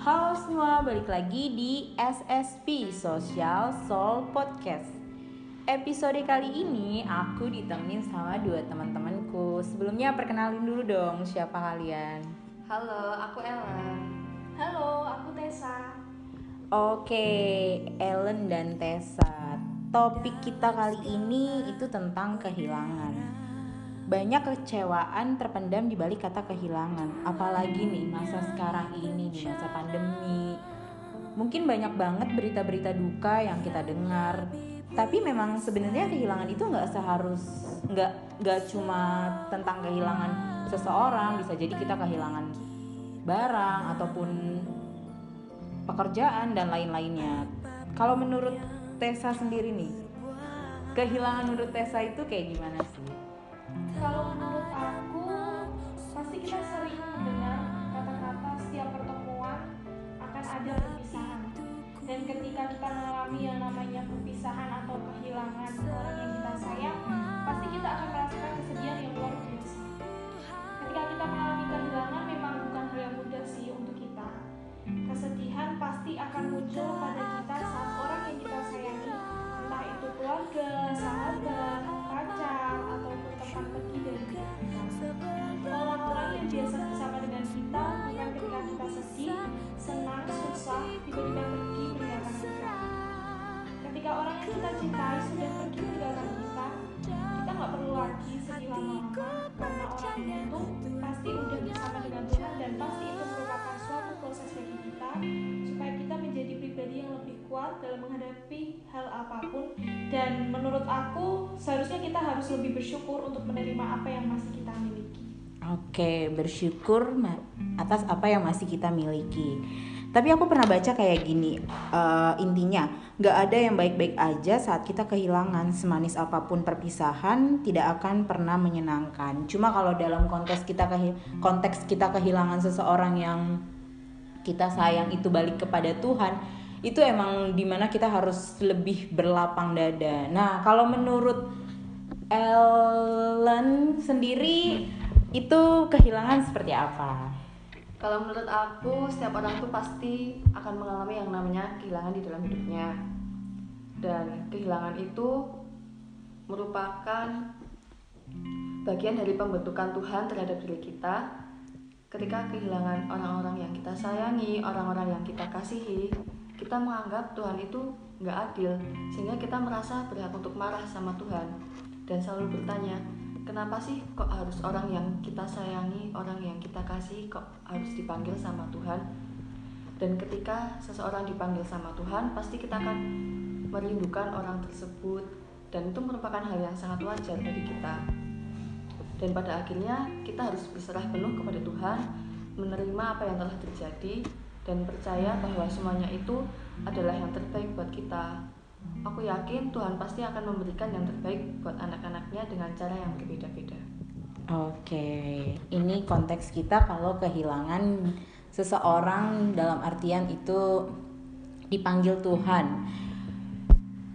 Halo semua, balik lagi di SSP Social Soul Podcast. Episode kali ini aku ditemenin sama dua teman-temanku. Sebelumnya perkenalin dulu dong siapa kalian. Halo, aku Ellen. Halo, aku Tessa. Oke, Ellen dan Tessa. Topik kita kali ini itu tentang kehilangan banyak kecewaan terpendam di balik kata kehilangan. Apalagi nih masa sekarang ini di masa pandemi. Mungkin banyak banget berita-berita duka yang kita dengar. Tapi memang sebenarnya kehilangan itu nggak seharus nggak nggak cuma tentang kehilangan seseorang. Bisa jadi kita kehilangan barang ataupun pekerjaan dan lain-lainnya. Kalau menurut Tessa sendiri nih kehilangan menurut Tessa itu kayak gimana sih kalau menurut aku pasti kita sering mendengar kata-kata setiap pertemuan akan ada perpisahan. Dan ketika kita mengalami yang namanya perpisahan atau kehilangan orang yang kita sayang pasti kita akan merasakan kesedihan yang luar biasa. Ketika kita mengalami kita cintai sudah pergi meninggalkan kita, kita nggak perlu lagi sedih lama-lama karena orang itu pasti udah bersama dengan Tuhan dan pasti itu merupakan suatu proses bagi kita supaya kita menjadi pribadi yang lebih kuat dalam menghadapi hal apa pun dan menurut aku seharusnya kita harus lebih bersyukur untuk menerima apa yang masih kita miliki. Oke, bersyukur atas apa yang masih kita miliki. Tapi aku pernah baca kayak gini, uh, intinya nggak ada yang baik-baik aja saat kita kehilangan semanis apa pun perpisahan tidak akan pernah menyenangkan. Cuma kalau dalam konteks kita konteks kita kehilangan seseorang yang kita sayang itu balik kepada Tuhan, itu emang di mana kita harus lebih berlapang dada. Nah kalau menurut Ellen sendiri itu kehilangan seperti apa? Kalau menurut aku, setiap orang tuh pasti akan mengalami yang namanya kehilangan di dalam hidupnya. Dan kehilangan itu merupakan bagian dari pembentukan Tuhan terhadap diri kita. Ketika kehilangan orang-orang yang kita sayangi, orang-orang yang kita kasihi, kita menganggap Tuhan itu nggak adil, sehingga kita merasa berhak untuk marah sama Tuhan dan selalu bertanya, kenapa sih kok harus orang yang kita sayangi, orang yang kita kasih kok harus dipanggil sama Tuhan? Dan ketika seseorang dipanggil sama Tuhan, pasti kita akan merindukan orang tersebut dan itu merupakan hal yang sangat wajar bagi kita. Dan pada akhirnya kita harus berserah penuh kepada Tuhan, menerima apa yang telah terjadi dan percaya bahwa semuanya itu adalah yang terbaik buat kita. Aku yakin Tuhan pasti akan memberikan yang terbaik buat anak-anaknya dengan cara yang berbeda-beda. Oke, ini konteks kita kalau kehilangan seseorang dalam artian itu dipanggil Tuhan.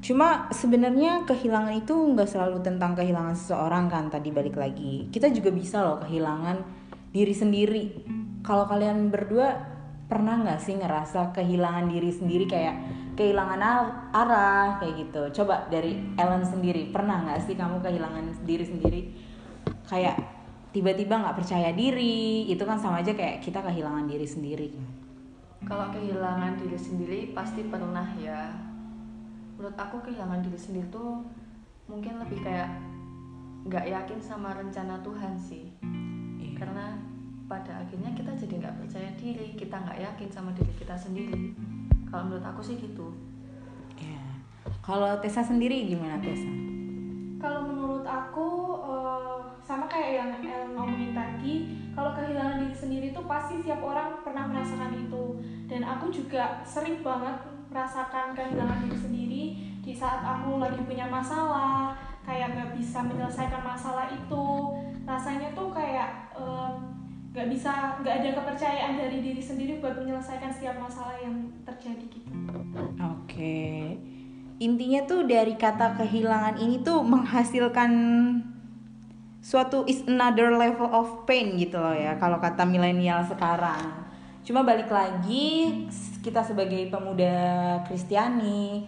Cuma sebenarnya kehilangan itu nggak selalu tentang kehilangan seseorang kan tadi balik lagi. Kita juga bisa loh kehilangan diri sendiri. Kalau kalian berdua pernah nggak sih ngerasa kehilangan diri sendiri kayak kehilangan arah kayak gitu? Coba dari Ellen sendiri pernah nggak sih kamu kehilangan diri sendiri? Kayak tiba-tiba nggak percaya diri itu kan sama aja kayak kita kehilangan diri sendiri. Kalau kehilangan diri sendiri pasti pernah ya. Menurut aku kehilangan diri sendiri tuh mungkin lebih kayak nggak yakin sama rencana Tuhan sih nggak percaya diri kita nggak yakin sama diri kita sendiri. Kalau menurut aku sih gitu. Ya kalau Tessa sendiri gimana Tessa? Kalau menurut aku uh, sama kayak yang El ngomongin tadi kalau kehilangan diri sendiri itu pasti setiap orang pernah merasakan itu. Dan aku juga sering banget merasakan kehilangan diri sendiri di saat aku lagi punya masalah kayak nggak bisa menyelesaikan masalah itu. Rasanya tuh kayak uh, nggak bisa nggak ada kepercayaan dari diri sendiri buat menyelesaikan setiap masalah yang terjadi gitu. Oke. Intinya tuh dari kata kehilangan ini tuh menghasilkan suatu is another level of pain gitu loh ya kalau kata milenial sekarang. Cuma balik lagi kita sebagai pemuda Kristiani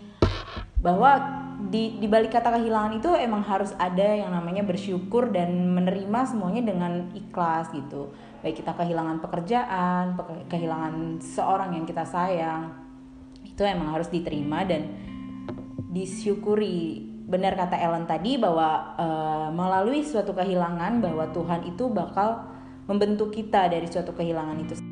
bahwa di di balik kata kehilangan itu emang harus ada yang namanya bersyukur dan menerima semuanya dengan ikhlas gitu. Baik kita kehilangan pekerjaan kehilangan seorang yang kita sayang itu emang harus diterima dan disyukuri. Benar kata Ellen tadi bahwa uh, melalui suatu kehilangan bahwa Tuhan itu bakal membentuk kita dari suatu kehilangan itu